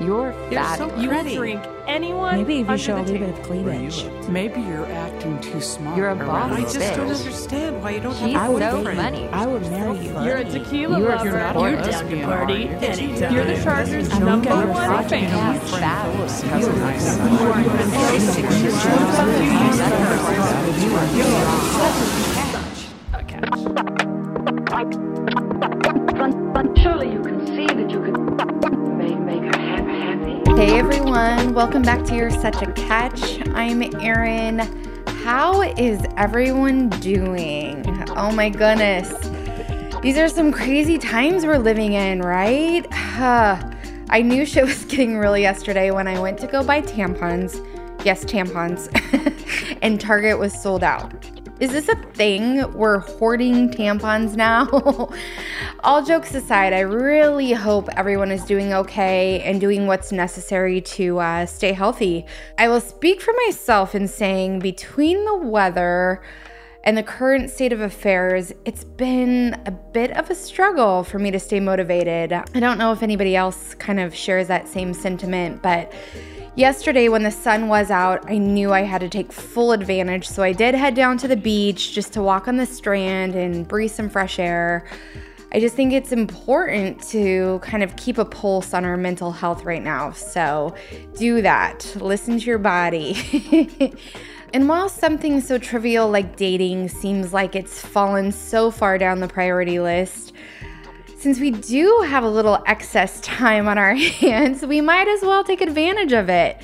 You're You're fat. so You pretty. drink anyone Maybe if you under show a little bit of Where you cleavage. Maybe you're acting too smart. You're a boss this. I just don't understand why you don't He's have a so boyfriend. funny. I would marry you. You're a tequila You're lover. not You're a down to lesbian, party are you? anytime. You're the Chargers' I don't number get your one project. fan. You are Phyllis has a nice Surely you can Hey everyone, welcome back to You're Such a Catch. I'm Erin. How is everyone doing? Oh my goodness. These are some crazy times we're living in, right? I knew shit was getting real yesterday when I went to go buy tampons. Yes, tampons. and Target was sold out. Is this a thing? We're hoarding tampons now? All jokes aside, I really hope everyone is doing okay and doing what's necessary to uh, stay healthy. I will speak for myself in saying between the weather and the current state of affairs, it's been a bit of a struggle for me to stay motivated. I don't know if anybody else kind of shares that same sentiment, but Yesterday, when the sun was out, I knew I had to take full advantage, so I did head down to the beach just to walk on the strand and breathe some fresh air. I just think it's important to kind of keep a pulse on our mental health right now. So do that. Listen to your body. and while something so trivial like dating seems like it's fallen so far down the priority list, since we do have a little excess time on our hands, we might as well take advantage of it.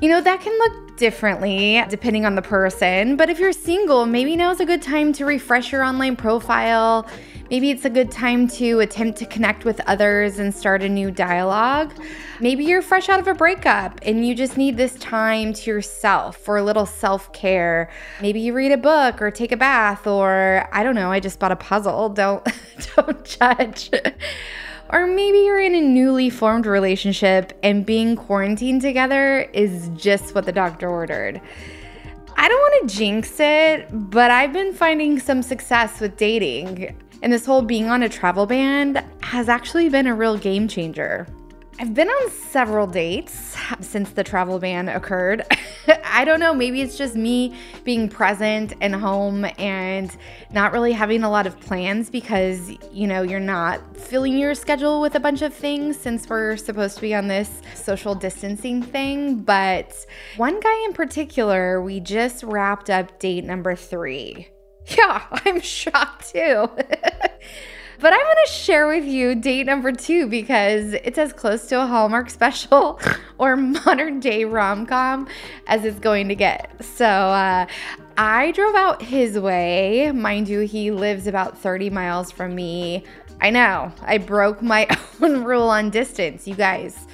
You know, that can look differently depending on the person, but if you're single, maybe now's a good time to refresh your online profile. Maybe it's a good time to attempt to connect with others and start a new dialogue. Maybe you're fresh out of a breakup and you just need this time to yourself for a little self care. Maybe you read a book or take a bath, or I don't know, I just bought a puzzle. Don't, don't judge. Or maybe you're in a newly formed relationship and being quarantined together is just what the doctor ordered. I don't want to jinx it, but I've been finding some success with dating. And this whole being on a travel ban has actually been a real game changer. I've been on several dates since the travel ban occurred. I don't know, maybe it's just me being present and home and not really having a lot of plans because, you know, you're not filling your schedule with a bunch of things since we're supposed to be on this social distancing thing. But one guy in particular, we just wrapped up date number three. Yeah, I'm shocked too. But I'm to share with you date number two because it's as close to a Hallmark special or modern day rom com as it's going to get. So uh, I drove out his way. Mind you, he lives about 30 miles from me. I know, I broke my own rule on distance, you guys.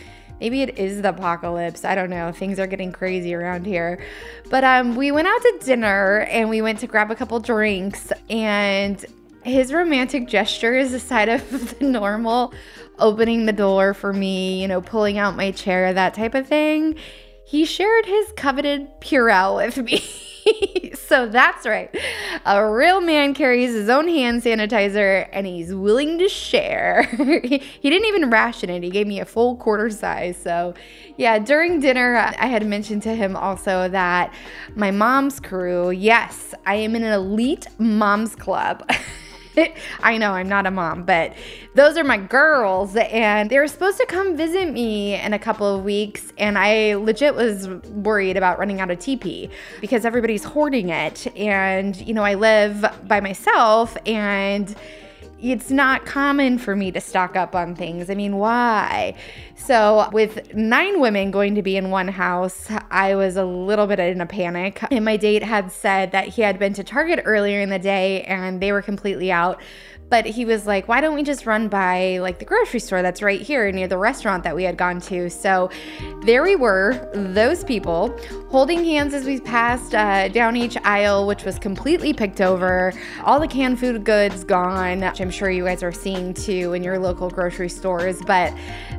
Maybe it is the apocalypse. I don't know. Things are getting crazy around here. But um, we went out to dinner and we went to grab a couple drinks and his romantic gesture is aside of the normal opening the door for me, you know, pulling out my chair, that type of thing. He shared his coveted Purell with me. so that's right. A real man carries his own hand sanitizer and he's willing to share. he didn't even ration it, he gave me a full quarter size. So, yeah, during dinner, I had mentioned to him also that my mom's crew, yes, I am in an elite mom's club. I know I'm not a mom, but those are my girls, and they were supposed to come visit me in a couple of weeks. And I legit was worried about running out of TP because everybody's hoarding it. And, you know, I live by myself, and it's not common for me to stock up on things. I mean, why? So, with nine women going to be in one house, I was a little bit in a panic. And my date had said that he had been to Target earlier in the day and they were completely out. But he was like, why don't we just run by like the grocery store that's right here near the restaurant that we had gone to? So there we were, those people, holding hands as we passed uh, down each aisle, which was completely picked over, all the canned food goods gone, which I'm sure you guys are seeing too in your local grocery stores. But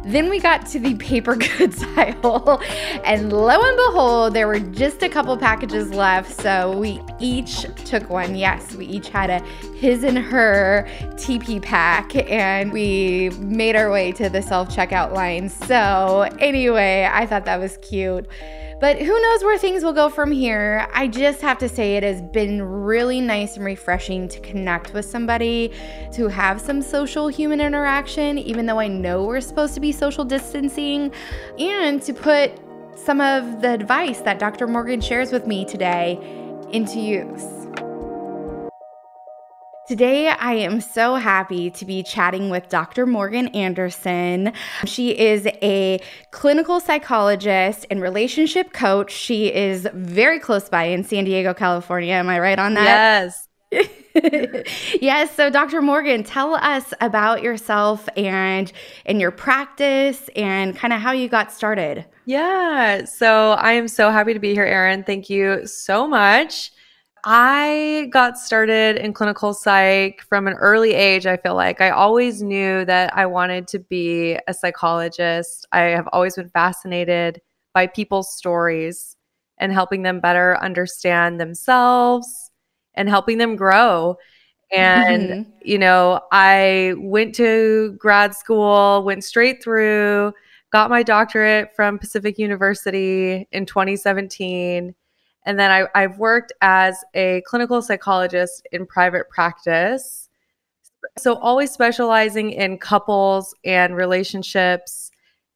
then we got to the paper goods aisle, and lo and behold, there were just a couple packages left. So we each took one. Yes, we each had a his and her TP pack, and we made our way to the self checkout line. So, anyway, I thought that was cute. But who knows where things will go from here? I just have to say, it has been really nice and refreshing to connect with somebody, to have some social human interaction, even though I know we're supposed to be social distancing, and to put some of the advice that Dr. Morgan shares with me today into use. Today, I am so happy to be chatting with Dr. Morgan Anderson. She is a clinical psychologist and relationship coach. She is very close by in San Diego, California. Am I right on that? Yes. yes. So, Dr. Morgan, tell us about yourself and and your practice and kind of how you got started. Yeah. So I am so happy to be here, Erin. Thank you so much. I got started in clinical psych from an early age. I feel like I always knew that I wanted to be a psychologist. I have always been fascinated by people's stories and helping them better understand themselves and helping them grow. And, Mhm. you know, I went to grad school, went straight through, got my doctorate from Pacific University in 2017 and then I, I've worked as a clinical psychologist in private practice. So, always specializing in couples and relationships.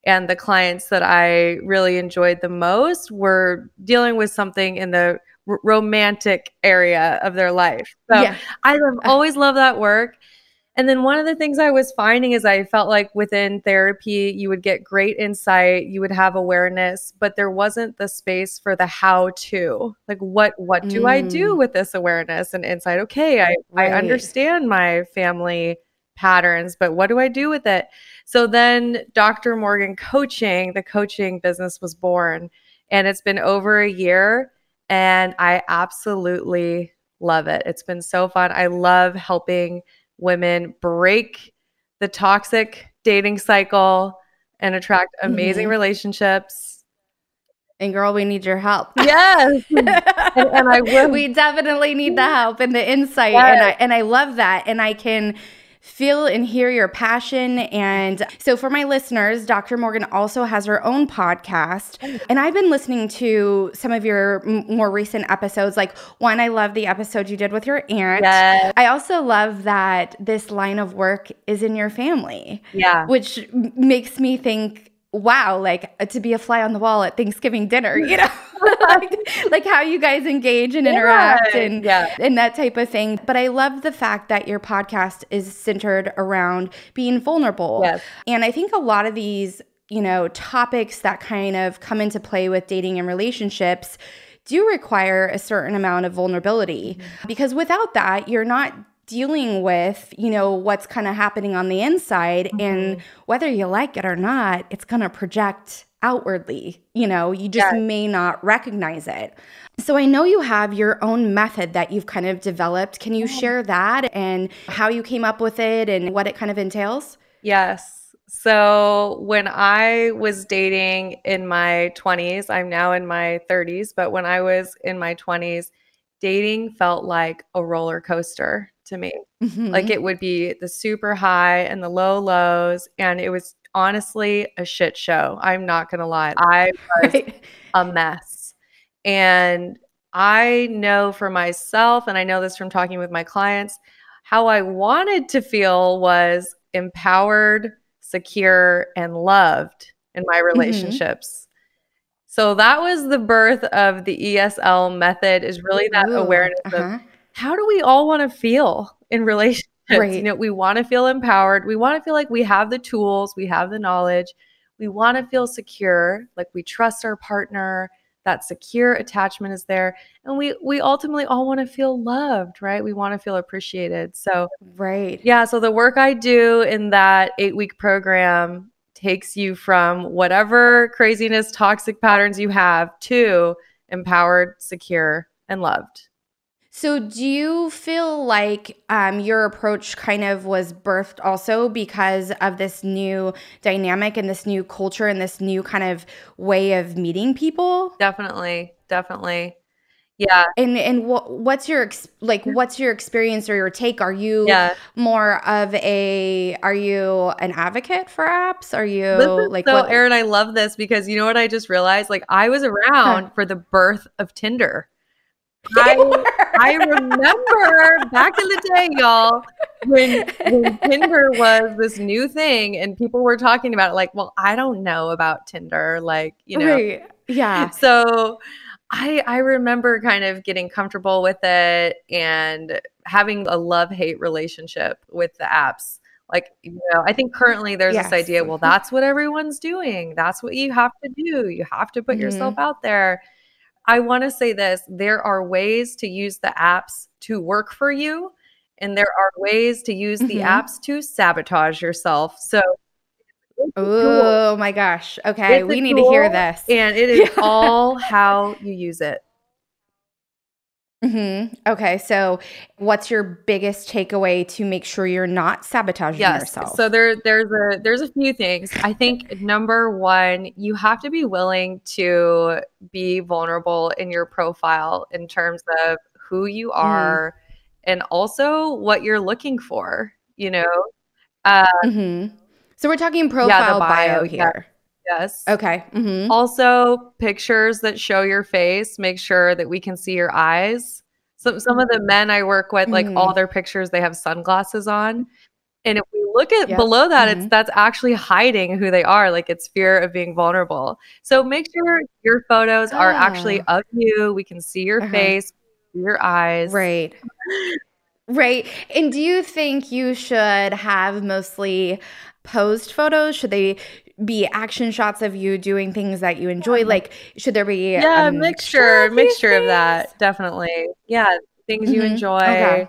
And the clients that I really enjoyed the most were dealing with something in the romantic area of their life. So, yeah. I have always loved that work. And then one of the things I was finding is I felt like within therapy, you would get great insight, you would have awareness, but there wasn't the space for the how to. Like what what do I do Mm. with this awareness and insight? Okay, I, Right. I understand my family patterns, but what do I do with it? So then Dr. Morgan coaching, the coaching business was born. And it's been over a year and I absolutely love it. It's been so fun. I love helping women break the toxic dating cycle and attract amazing Mhm. relationships. And girl, we need your help. Yes. and, and I will. we definitely need the help and the insight Yes. and I and I love that and I can feel and hear your passion and so for my listeners Dr. Morgan also has her own podcast and I've been listening to some of your m- more recent episodes like one I love the episode you did with your aunt Yes. I also love that this line of work is in your family Yeah. which m- makes me think wow like uh, to be a fly on the wall at thanksgiving dinner you know? Like, like how you guys engage and interact Yeah, and yeah. and that type of thing. But i love the fact that your podcast is centered around being vulnerable. Yes. and i think a lot of these you know topics that kind of come into play with dating and relationships do require a certain amount of vulnerability. Because without that you're not dealing with you know what's kind of happening on the inside and mm-hmm. whether you like it or not it's going to project outwardly you know? You just may not recognize it. So i know you have your own method that you've kind of developed. Can you share that and how you came up with it and what it kind of entails? Yes. So when I was dating in my 20s, I'm now in my 30s, but when I was in my 20s, dating felt like a roller coaster to me. Mm-hmm. Like it would be the super high and the low lows. And it was honestly a shit show. I'm not going to lie. I was Right. a mess. And I know for myself, and I know this from talking with my clients, how I wanted to feel was empowered, secure, and loved in my relationships. So that was the birth of the ESL method is really that Ooh, awareness uh-huh. How do we all want to feel in relationships? Right. You know, we want to feel empowered. We want to feel like we have the tools, we have the knowledge. We want to feel secure, like we trust our partner, that secure attachment is there. And we we ultimately all want to feel loved, right? We want to feel appreciated. So, right yeah, so the work I do in that 8-week program takes you from whatever craziness, toxic patterns you have to empowered, secure, and loved. So, do you feel like um, your approach kind of was birthed also because of this new dynamic and this new culture and this new kind of way of meeting people? Definitely, definitely. Yeah, And and what what's your ex- like what's your experience or your take? Are you yeah. more of a are you an advocate for apps? Are you like so, what? Erin, I love this because you know what I just realized? Like, I was around for the birth of Tinder. I, I remember back in the day, y'all, when, when Tinder was this new thing and people were talking about it, like, well, I don't know about Tinder. Like, you know, Right. Yeah. so I I remember kind of getting comfortable with it and having a love hate relationship with the apps. Like, you know, I think currently there's Yes. this idea, well, that's what everyone's doing. That's what you have to do. You have to put yourself Mm-hmm. out there. I want to say this there are ways to use the apps to work for you, and there are ways to use the Mhm. apps to sabotage yourself. So, it's a tool. Oh my gosh. Okay, It's we need to hear this. and it is all how you use it. Hmm Okay, so what's your biggest takeaway to make sure you're not sabotaging Yes. yourself? So there there's a there's a few things. I think number 1, you have to be willing to be vulnerable in your profile in terms of who you Mm-hmm. are and also what you're looking for, you know? Uh hmm So we're talking profile bio, bio, yeah. Yes. Okay. hmm Also, pictures that show your face, make sure that we can see your eyes. Some some of the men I work with, like Mhm. all their pictures, they have sunglasses on. And if we look at Yep. below that, it's Mhm. that's actually hiding who they are. Like it's fear of being vulnerable. So make sure your photos are actually of you. We can see your Uh-huh. face, your eyes. Right. Right. And do you think you should have mostly posed photos? Should they be action shots of you doing things that you enjoy? Like, should there be Yeah, a mixture, of mixture of that, definitely. Yeah, things you Mhm. enjoy. Okay.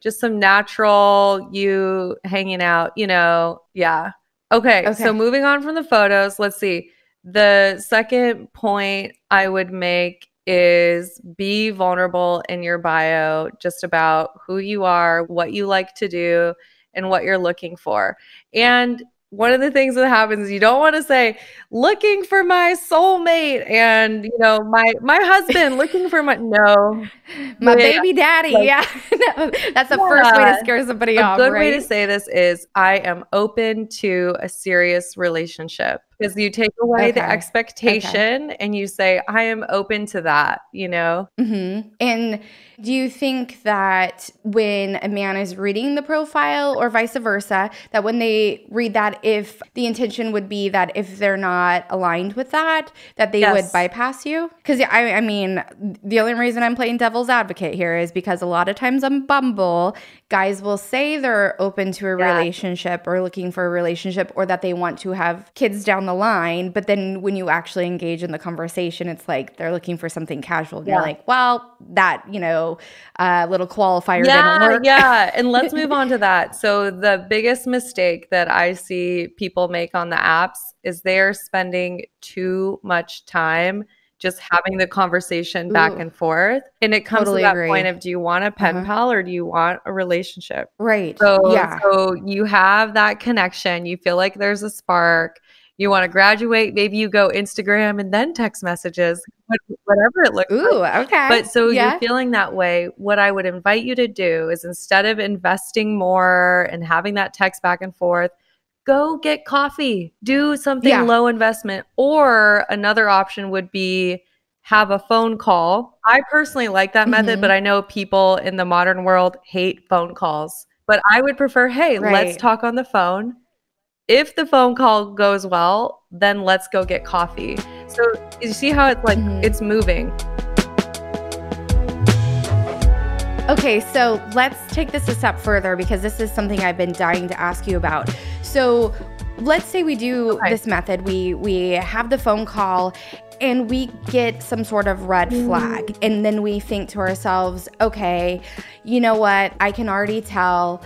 Just some natural you hanging out, you know. Yeah. Okay, Okay. so moving on from the photos, let's see. The second point I would make is be vulnerable in your bio just about who you are, what you like to do, and what you're looking for. And one of the things that happens is you don't want to say looking for my soulmate and you know my my husband looking for my no My baby daddy. like- yeah. No, that's the first way to scare somebody off. a off, good right? way to say this is I am open to a serious relationship because you take away the Okay. expectation and you say I am open to that, you know. hmm And do you think that when a man is reading the profile or vice versa, that when they read that, if the intention would be that if they're not aligned with that, that they would bypass you? Because I, I mean, the only reason I'm playing devil's advocate here is because a lot of times on Bumble, guys will say they're open to a Yeah. relationship or looking for a relationship or that they want to have kids down the line. But then when you actually engage in the conversation, it's like they're looking for something casual. And you're like, well, that, you know, uh, little qualifier yeah, didn't work. yeah. And let's move on to that. So the biggest mistake that I see people make on the apps is they're spending too much time just having the conversation back Ooh. and forth. And it comes Totally to that agree. point of do you want a pen Uh-huh. pal or do you want a relationship? Right. So, yeah. so you have that connection. You feel like there's a spark. You want to graduate. Maybe you go Instagram and then text messages, whatever it looks like. Ooh, okay. But so yeah. you're feeling that way. What I would invite you to do is instead of investing more and having that text back and forth, go get coffee, do something Yeah. low investment. Or another option would be have a phone call. I personally like that method, Mhm. but I know people in the modern world hate phone calls. But I would prefer, hey, let's talk on the phone. If the phone call goes well, then let's go get coffee. So you see how it's like Mhm. it's moving. Okay, so let's take this a step further because this is something I've been dying to ask you about. So, let's say we do Okay. this method. We we have the phone call and we get some sort of red mm. flag and then we think to ourselves, "Okay, you know what? I can already tell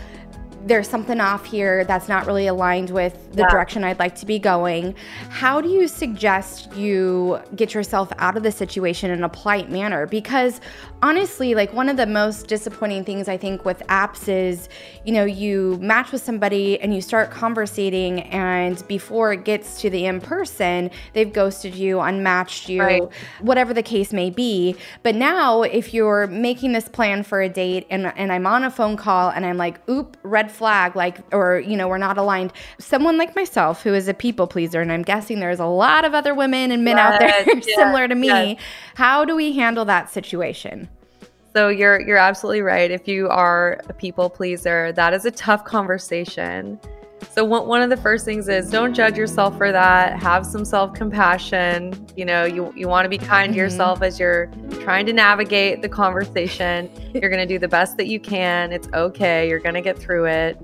there's something off here that's not really aligned with the Yeah. direction I'd like to be going. How do you suggest you get yourself out of the situation in a polite manner? Because honestly, like one of the most disappointing things I think with apps is, you know, you match with somebody and you start conversating, and before it gets to the in person, they've ghosted you, unmatched you, Right. whatever the case may be. But now, if you're making this plan for a date and, and I'm on a phone call and I'm like, oop, red flag, like, or, you know, we're not aligned, someone like myself who is a people pleaser, and I'm guessing there's a lot of other women and men out there Yes, yes, similar to me, yes. how do we handle that situation? So you're you're absolutely right. If you are a people pleaser, that is a tough conversation. So one, one of the first things is don't judge yourself for that. Have some self-compassion. You know, you you want to be kind to Mhm. yourself as you're trying to navigate the conversation. You're going to do the best that you can. It's okay. You're going to get through it.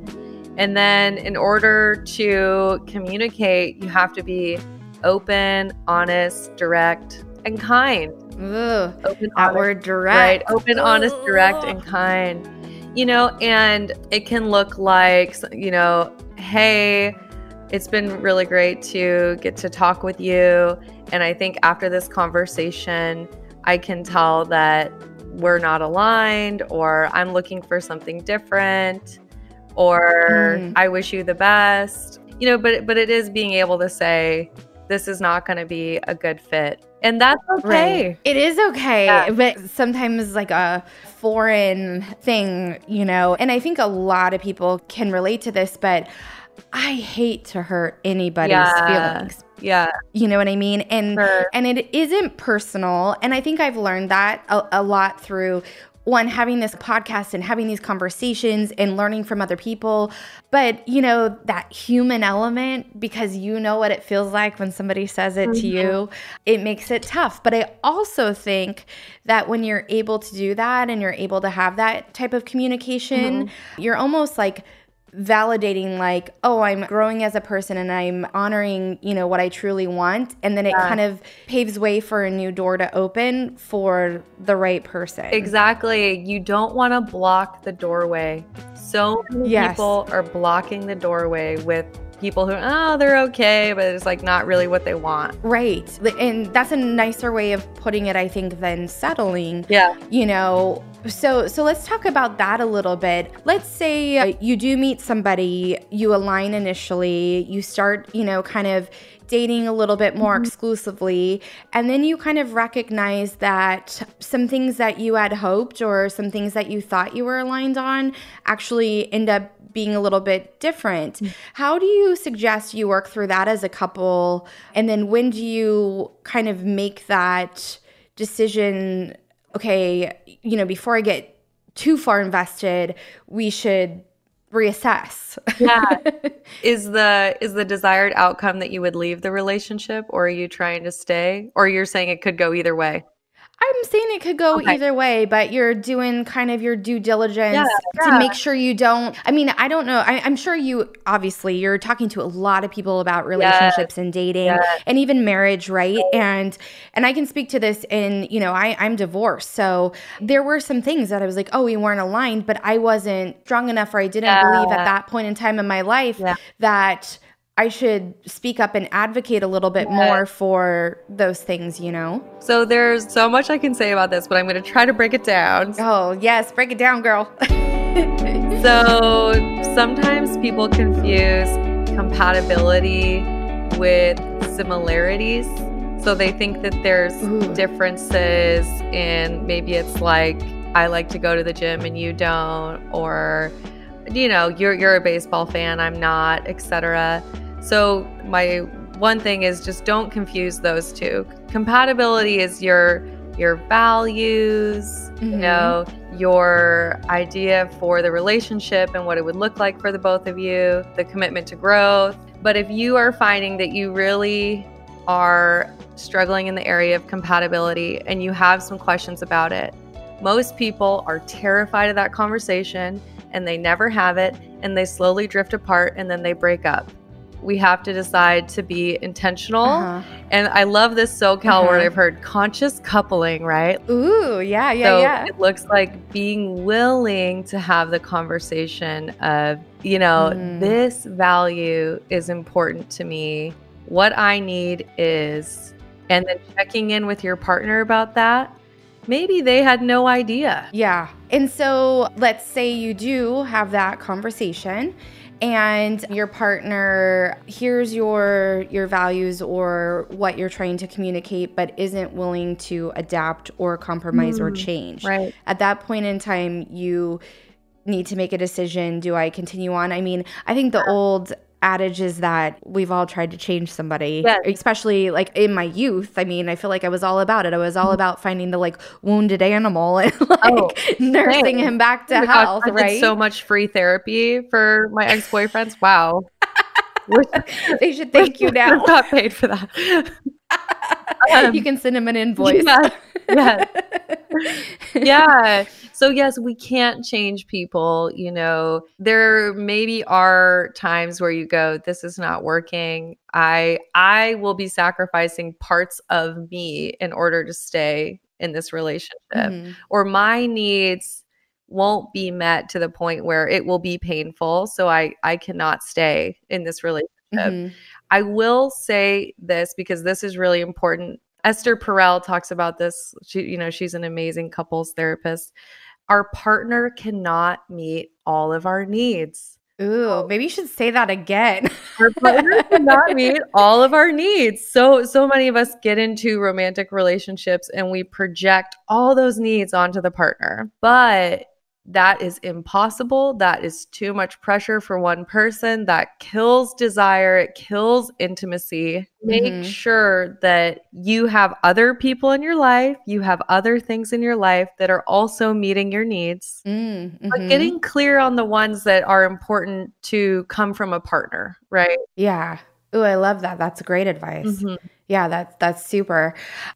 And then in order to communicate, you have to be open, honest, direct, and kind. Ugh, Open, that honest, word direct. right open honest direct and kind you know and it can look like you know hey it's been really great to get to talk with you and i think after this conversation i can tell that we're not aligned or i'm looking for something different or Mm. i wish you the best you know but but it is being able to say this is not going to be a good fit and that's okay Right. It is okay, Yeah. but sometimes like a foreign thing, you know. And I think a lot of people can relate to this, but I hate to hurt anybody's Yeah. feelings. yeah You know what I mean? And Sure. and it isn't personal. And I think I've learned that a, a lot through one having this podcast and having these conversations and learning from other people. But you know that human element because you know what it feels like when somebody says it to you, mm-hmm. it makes it tough. But I also think that when you're able to do that and you're able to have that type of communication, mm-hmm. you're almost like validating like oh i'm growing as a person and i'm honoring you know what i truly want and then it Yeah. kind of paves way for a new door to open for the right person Exactly. You don't want to block the doorway. So many Yes. people are blocking the doorway with people who, oh, they're okay, but it's like not really what they want. right and that's a nicer way of putting it i think than settling Yeah. you know so so let's talk about that a little bit let's say uh, you do meet somebody you align initially you start you know kind of dating a little bit more exclusively and then you kind of recognize that some things that you had hoped or some things that you thought you were aligned on actually end up being a little bit different. How do you suggest you work through that as a couple? And then when do you kind of make that decision? Okay, you know, before I get too far invested, we should reassess. Yeah. is the is the desired outcome that you would leave the relationship or are you trying to stay or you're saying it could go either way? I'm saying it could go Okay. either way, but you're doing kind of your due diligence Yeah, to make sure you don't. I mean, I don't know. I, I'm sure you obviously you're talking to a lot of people about relationships and dating yes. and even marriage, right? And and I can speak to this in you know I I'm divorced, so there were some things that I was like, oh, we weren't aligned, but I wasn't strong enough, or I didn't believe at that point in time in my life Yeah. that. I should speak up and advocate a little bit more for those things, you know? So there's so much I can say about this, but I'm going to try to break it down. Oh, yes, break it down, girl. So sometimes people confuse compatibility with similarities. So they think that there's Ooh. differences in maybe it's like I like to go to the gym and you don't or you know, you're you're a baseball fan, I'm not, etc. So my one thing is just don't confuse those two. Compatibility is your your values, you Mhm. know, your idea for the relationship and what it would look like for the both of you, the commitment to growth. But if you are finding that you really are struggling in the area of compatibility and you have some questions about it, most people are terrified of that conversation and they never have it and they slowly drift apart and then they break up. We have to decide to be intentional. Uh-huh. And I love this SoCal word Uh-huh. I've heard conscious coupling, right? Ooh, yeah, yeah, so yeah. it looks like being willing to have the conversation of, you know, Mm. this value is important to me. What I need is, and then checking in with your partner about that. Maybe they had no idea. Yeah. And so let's say you do have that conversation and your partner hears your your values or what you're trying to communicate but isn't willing to adapt or compromise or Mm, change. Right. At that point in time you need to make a decision, do I continue on? I mean, I think the old adage is that we've all tried to change somebody Yes. especially like in my youth i mean i feel like i was all about it i was all mm-hmm. about finding the like wounded animal and like Oh, nursing same. him back to Oh health right so much free therapy for my ex boyfriends. Wow. They should thank you now. Got paid for that. Um, you can send him an invoice Yeah, yeah. yeah. So yes, we can't change people, you know. There maybe are times where you go this is not working. I I will be sacrificing parts of me in order to stay in this relationship Mhm. or my needs won't be met to the point where it will be painful so I I cannot stay in this relationship. Mhm. I will say this because this is really important. Esther Perel talks about this. She, you know, she's an amazing couples therapist. Our partner cannot meet all of our needs. Ooh, maybe you should say that again. Our partner cannot meet all of our needs. So, so many of us get into romantic relationships and we project all those needs onto the partner. But that is impossible. That is too much pressure for one person. That kills desire. It kills intimacy. Make Mhm. sure that you have other people in your life, you have other things in your life that are also meeting your needs. Mm, But getting clear on the ones that are important to come from a partner, right? yeah. Oh, I love that. That's great advice. Mhm. Yeah, that's that's super.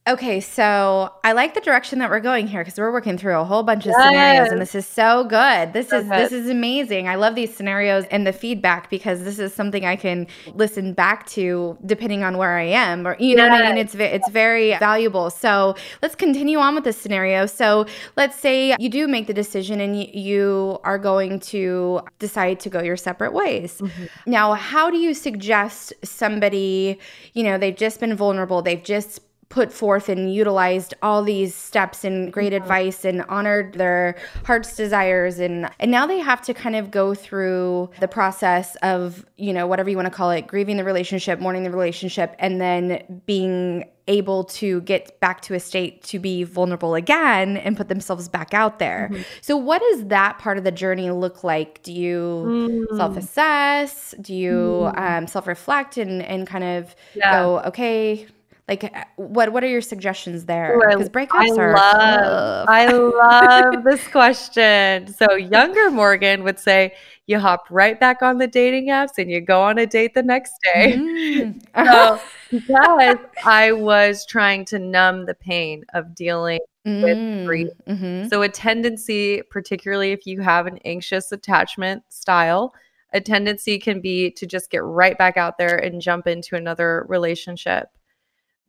Okay, so I like the direction that we're going here because we're working through a whole bunch of scenarios, and this is so good. This So is this is amazing. I love these scenarios and the feedback because this is something I can listen back to depending on where I am, or you know what I mean. It's it's very valuable. So let's continue on with this scenario. So let's say you do make the decision and you, you are going to decide to go your separate ways. Mm-hmm. Now, how do you suggest somebody, you know, they've just been vulnerable, they've just put forth and utilized all these steps and great advice and honored their heart's desires and and now they have to kind of go through the process of, you know, whatever you want to call it, grieving the relationship, mourning the relationship and then being able to get back to a state to be vulnerable again and put themselves back out there. So what does that part of the journey look like? Do you Mm. self-assess? Do you um, self-reflect and and kind of Yeah. go, okay, like uh, what what are your suggestions there? I- Because I breakups are love. I love this question. So younger Morgan would say, you hop right back on the dating apps and you go on a date the next day. Mm. So because I was trying to numb the pain of dealing Mm, grief. mhm. So, a tendency, particularly if you have an anxious attachment style, a tendency can be to just get right back out there and jump into another relationship.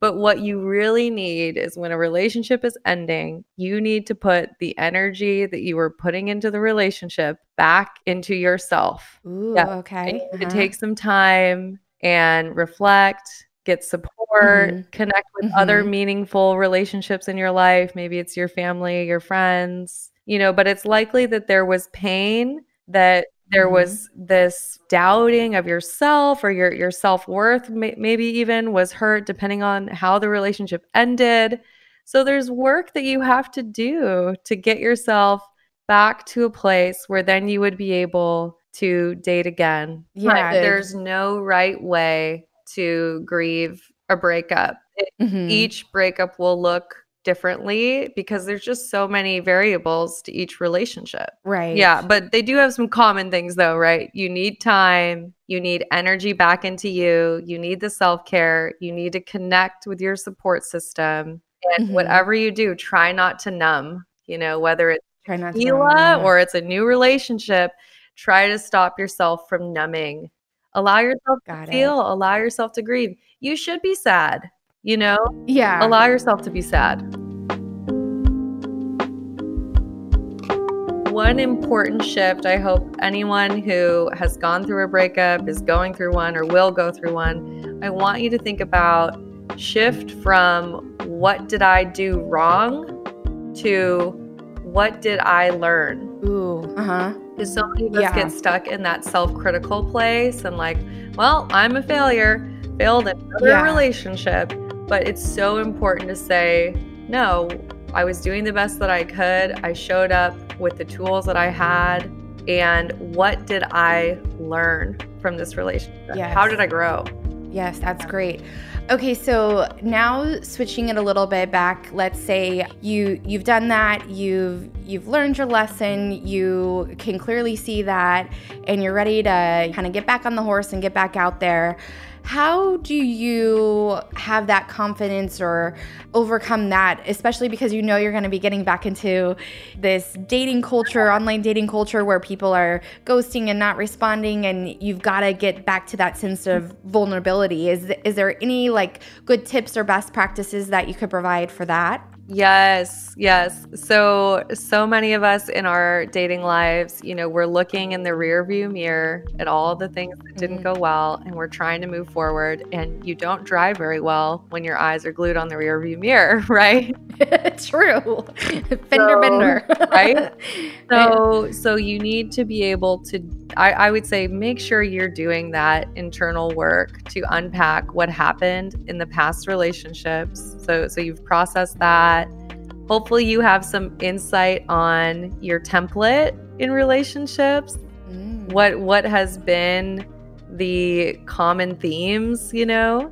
But what you really need is when a relationship is ending, you need to put the energy that you were putting into the relationship back into yourself. Ooh, Yeah. okay. Need to uh-huh. take some time and reflect, get support, Mhm. connect with other Mhm. meaningful relationships in your life. Maybe it's your family, your friends, you know, but it's likely that there was pain, that there Mhm. was this doubting of yourself or your your self-worth may, maybe even was hurt depending on how the relationship ended. So there's work that you have to do to get yourself back to a place where then you would be able to date again. Yeah. there's no right way to grieve a breakup. It- Mhm. Each breakup will look differently because there's just so many variables to each relationship. right. Yeah, but they do have some common things though, right? You need time, you need energy back into you, you need the self-care, you need to connect with your support system. And Mhm. whatever you do, try not to numb, you know, whether it's Try not to tequila or it's a new relationship, try to stop yourself from numbing Allow yourself Got to it. feel, allow yourself to grieve. You should be sad, you know? Yeah. Allow yourself to be sad. One important shift I hope anyone who has gone through a breakup, is going through one, or will go through one, I want you to think about shift from what did I do wrong to what did I learn? Ooh. Uh huh. Because so many of us Yeah. get stuck in that self critical place and, like, well, I'm a failure, failed in another Yeah. relationship. But it's so important to say, no, I was doing the best that I could. I showed up with the tools that I had. And what did I learn from this relationship? Yes. How did I grow? Yes, that's great. Okay, so now switching it a little bit back, let's say you you've done that, you've you've learned your lesson, you can clearly see that and you're ready to kind of get back on the horse and get back out there. How do you have that confidence or overcome that, especially because you know you're going to be getting back into this dating culture, online dating culture where people are ghosting and not responding and you've got to get back to that sense of vulnerability. Is is there any like good tips or best practices that you could provide for that? Yes, yes. So, so many of us in our dating lives, you know, we're looking in the rear view mirror at all the things that didn't mm-hmm. go well and we're trying to move forward. And you don't drive very well when your eyes are glued on the rear view mirror, right? True. Fender So- bender. right? So, so you need to be able to, I, I would say, make sure you're doing that internal work to unpack what happened in the past relationships. So, so you've processed that. Hopefully, you have some insight on your template in relationships. Mm. What what has been the common themes? You know,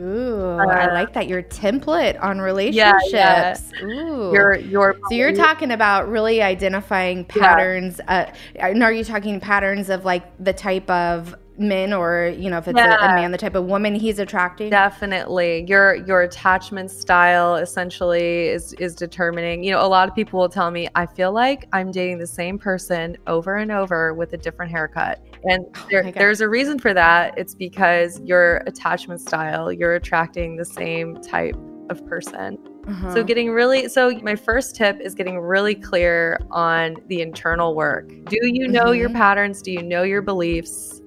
Ooh, I Uh, like that. Your template on relationships. yeah. relationships. Ooh. your your so you're talking about really identifying patterns. Uh, and are you talking patterns of like the type of men, or you know, if it's a, a man, the type of woman he's attracting? Definitely. Your your attachment style essentially is is determining. You know, a lot of people will tell me, I feel like I'm dating the same person over and over with a different haircut. And there, Oh there's a reason for that. It's because your attachment style, you're attracting the same type of person. Uh-huh. So getting really so my first tip is getting really clear on the internal work. Do you know your Mhm. patterns? Do you know your beliefs?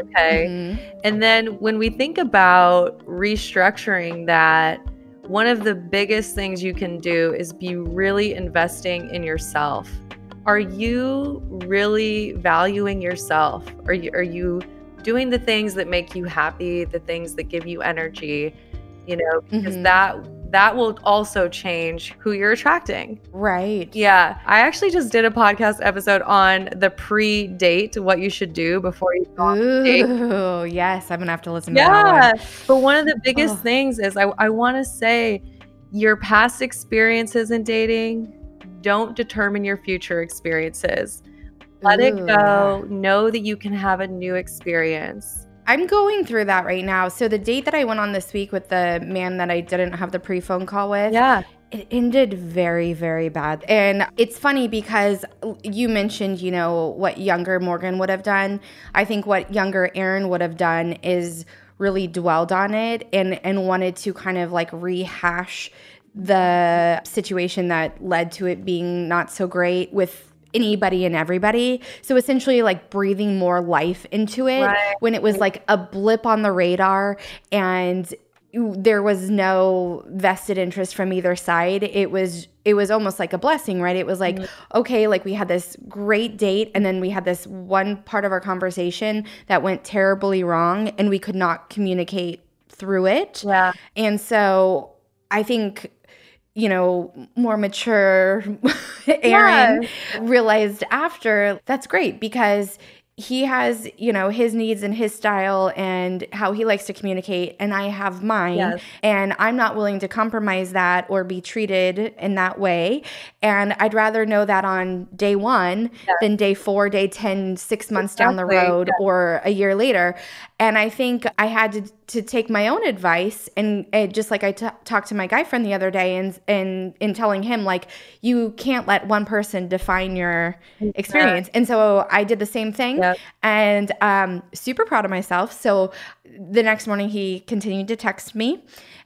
Okay. Mhm. And then when we think about restructuring that, one of the biggest things you can do is be really investing in yourself. Are you really valuing yourself? Are you are you doing the things that make you happy, the things that give you energy? You know, because Mhm. that that will also change who you're attracting. Right. Yeah, I actually just did a podcast episode on the pre-date, what you should do before you go on date. Ooh, yes. I'm gonna have to listen to that Yeah, but one of the biggest Ugh. things is I, I want to say your past experiences in dating don't determine your future experiences. Let it go. Know that you can have a new experience. I'm going through that right now. So the date that I went on this week with the man that I didn't have the pre-phone call with, Yeah. it ended very, very bad. And it's funny because you mentioned, you know, what younger Morgan would have done. I think what younger Erin would have done is really dwelled on it and and wanted to kind of like rehash the situation that led to it being not so great with anybody and everybody. So essentially like breathing more life into it Right. when it was like a blip on the radar and there was no vested interest from either side it was it was almost like a blessing right it was like mm-hmm. okay like we had this great date and then we had this one part of our conversation that went terribly wrong and we could not communicate through it Yeah. and so I think, you know, more mature Erin realized after that's great because he has, you know, his needs and his style and how he likes to communicate, and I have mine. Yes. And I'm not willing to compromise that or be treated in that way. And I'd rather know that on day one than day four, day 10, six months down the Exactly. road or a year later. And I think I had to, to take my own advice and, and just like I t- talked to my guy friend the other day and and in telling him like you can't let one person define your experience. And so I did the same thing. Yep. and um, super proud of myself. So the next morning, he continued to text me.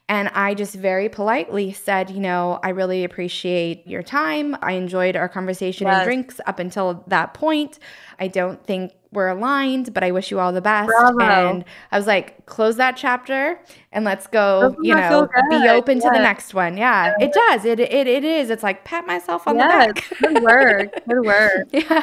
And I just very politely said, you know, I really appreciate your time. I enjoyed our conversation Yes. and drinks up until that point. I don't think we're aligned, but I wish you all the best. Bravo. And I was like, close that chapter and let's go, you know, be open to the next one. Yeah, it does. It, it, it is. It's like pat myself on yes. the back. Good work. Good work. Yeah.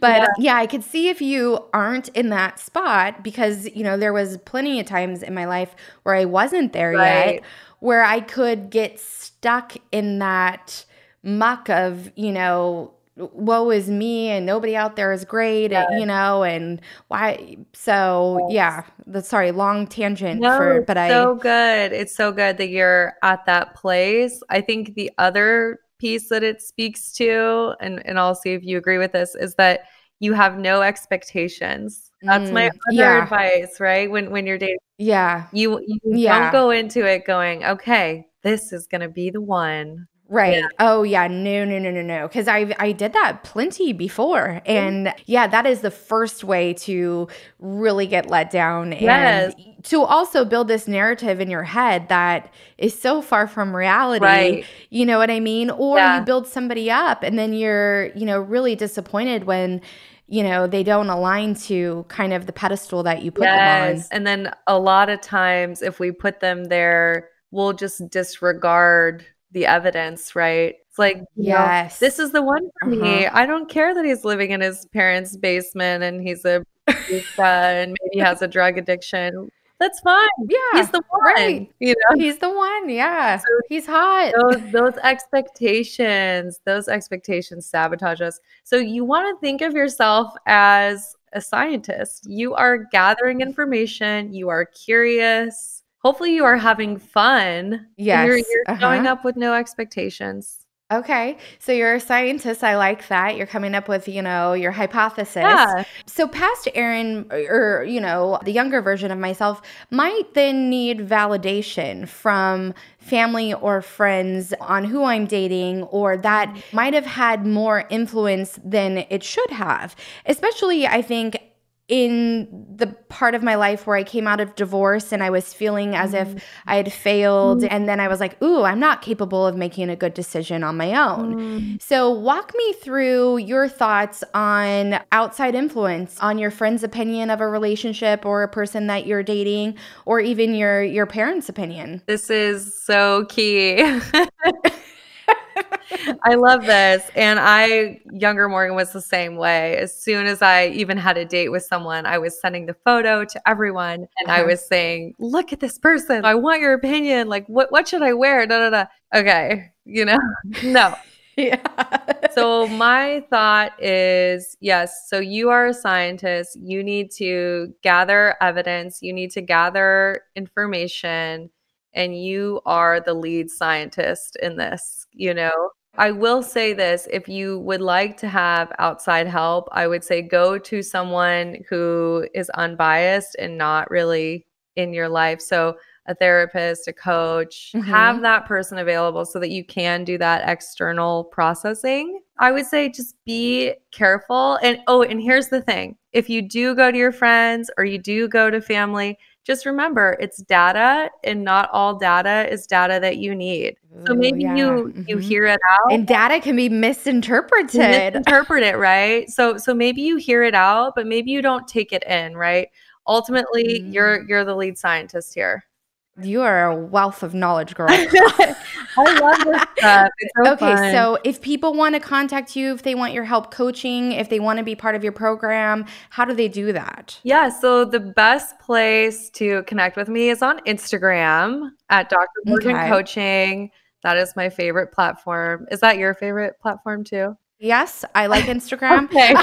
But yeah. I could see if you aren't in that spot because, you know, there was plenty of times in my life where I wasn't there Right. yet, where I could get stuck in that muck of, you know, woe is me and nobody out there is great, and, you know, and why so yeah, the sorry, long tangent No, for but I so good. It's so good that you're at that place. I think the other piece that it speaks to, and, and I'll see if you agree with this, is that you have no expectations. That's my Mm, other yeah. advice, right? When when you're dating, yeah. you, you Yeah. don't go into it going, okay, this is gonna be the one. Right. Oh yeah. No, no, no, no, no. Because I I did that plenty before, mm-hmm. and yeah, that is the first way to really get let down, Yes. and to also build this narrative in your head that is so far from reality. Right. You know what I mean? Or Yeah. you build somebody up, and then you're you know really disappointed when you know they don't align to kind of the pedestal that you put them on. Yes. And then a lot of times, if we put them there, we'll just disregard the evidence, right? It's like, you know, Yes. this is the one for me. Uh-huh. I don't care that he's living in his parents' basement and he's a and maybe has a drug addiction. That's fine. Yeah. he's the one. right. You know, He's the one. Yeah. He's hot. those those expectations, those expectations sabotage us. So you want to think of yourself as a scientist. You are gathering information, you are curious. Hopefully you are having fun. Yes, You're, you're uh-huh. up with no expectations. Okay. So you're a scientist. I like that. You're coming up with, you know, your hypothesis. Yeah. So past Erin or, you know, the younger version of myself might then need validation from family or friends on who I'm dating or that might have had more influence than it should have. Especially I think in the part of my life where I came out of divorce and I was feeling as if I had failed. And then I was like, ooh, I'm not capable of making a good decision on my own. So, walk me through your thoughts on outside influence, on your friend's opinion of a relationship or a person that you're dating, or even your, your parents' opinion. This is so key. I love this. And I, younger Morgan was the same way. As soon as I even had a date with someone, I was sending the photo to everyone and I Uh-huh. was saying, look at this person. I want your opinion. Like, what, what should I wear? Da, da, da. Okay. You know, no. Yeah. So my thought is yes, so you are a scientist, you need to gather evidence, you need to gather information and you are the lead scientist in this, you know. I will say this, if you would like to have outside help, I would say go to someone who is unbiased and not really in your life. So a therapist, a coach, Mhm. have that person available so that you can do that external processing. I would say just be careful. And oh, and here's the thing if you do go to your friends or you do go to family, just remember it's data and not all data is data that you need. So Ooh, maybe yeah. you you Mhm. hear it out and data can be misinterpreted. misinterpret it, right? So so maybe you hear it out, but maybe you don't take it in, right? Ultimately, Mm. you're you're the lead scientist here. You are a wealth of knowledge, girl. I love this stuff. So okay, fun. so if people want to contact you, if they want your help coaching, if they want to be part of your program, how do they do that? Yeah, so the best place to connect with me is on Instagram at Dr. Morgan Okay. Coaching. That is my favorite platform. Is that your favorite platform too? Yes, I like Instagram. Okay.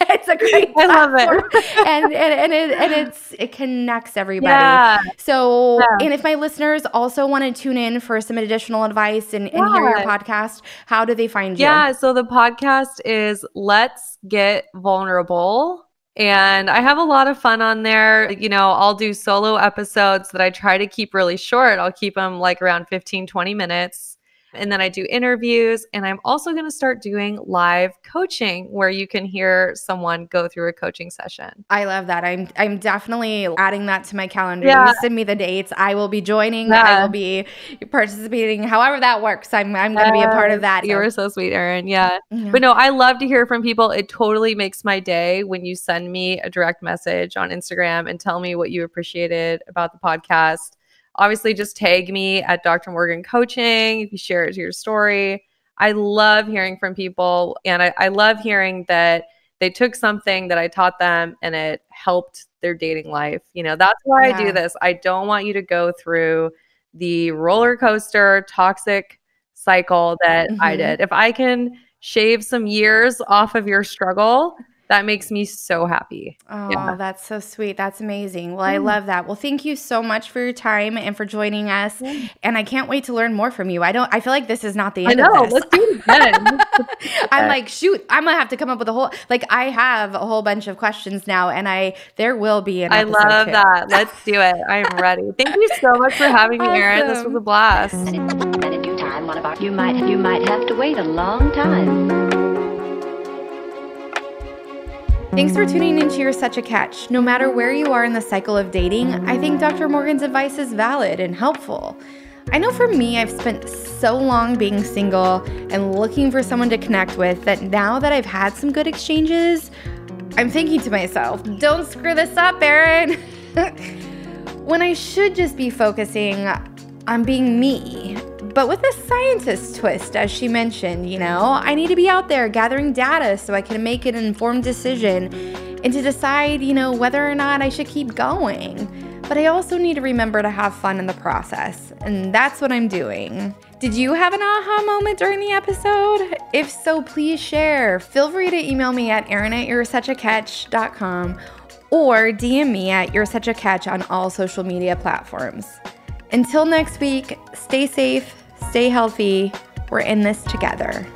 it's a great I love it. and and and it, and it's it connects everybody. Yeah. So, Yeah. and if my listeners also want to tune in for some additional advice and, and hear your podcast, how do they find you? Yeah, so the podcast is Let's Get Vulnerable. And I have a lot of fun on there. You know, I'll do solo episodes that I try to keep really short. I'll keep them like around 15, 20 minutes. And then I do interviews. And I'm also going to start doing live coaching where you can hear someone go through a coaching session. I love that. I'm I'm definitely adding that to my calendar. Yeah. You send me the dates. I will be joining. I will be participating. However that works. I'm I'm going to be a part of that. You were so sweet, Erin. Yeah. Yeah. But no, I love to hear from people. It totally makes my day when you send me a direct message on Instagram and tell me what you appreciated about the podcast. Obviously, just tag me at Dr. Morgan Coaching if you share it to your story. I love hearing from people, and I, I love hearing that they took something that I taught them and it helped their dating life. You know, that's why I do this. I don't want you to go through the roller coaster, toxic cycle that I Mhm. did. If I can shave some years off of your struggle, that makes me so happy. Oh, Yeah. that's so sweet. That's amazing. Well, I Mm. love that. Well, thank you so much for your time and for joining us. And I can't wait to learn more from you. I don't I feel like this is not the end I end know. of this. Let's do it again. I'm like, shoot, I'm gonna have to come up with a whole like I have a whole bunch of questions now and I there will be an I love two. that. Let's do it. I am ready. Thank you so much for having me, Erin. This was a blast. And in, and in due time, one of our you might you might have to wait a long time. Thanks for tuning into You're Such a Catch. No matter where you are in the cycle of dating, I think Dr. Morgan's advice is valid and helpful. I know for me, I've spent so long being single and looking for someone to connect with that now that I've had some good exchanges, I'm thinking to myself, don't screw this up, Erin. when I should just be focusing on being me, but with a scientist twist, as she mentioned, you know, I need to be out there gathering data so I can make an informed decision and to decide, you know, whether or not I should keep going. But I also need to remember to have fun in the process, and that's what I'm doing. Did you have an aha moment during the episode? If so, please share. Feel free to email me at erin at or DM me at you're such a catch on all social media platforms. Until next week, stay safe, stay healthy. We're in this together.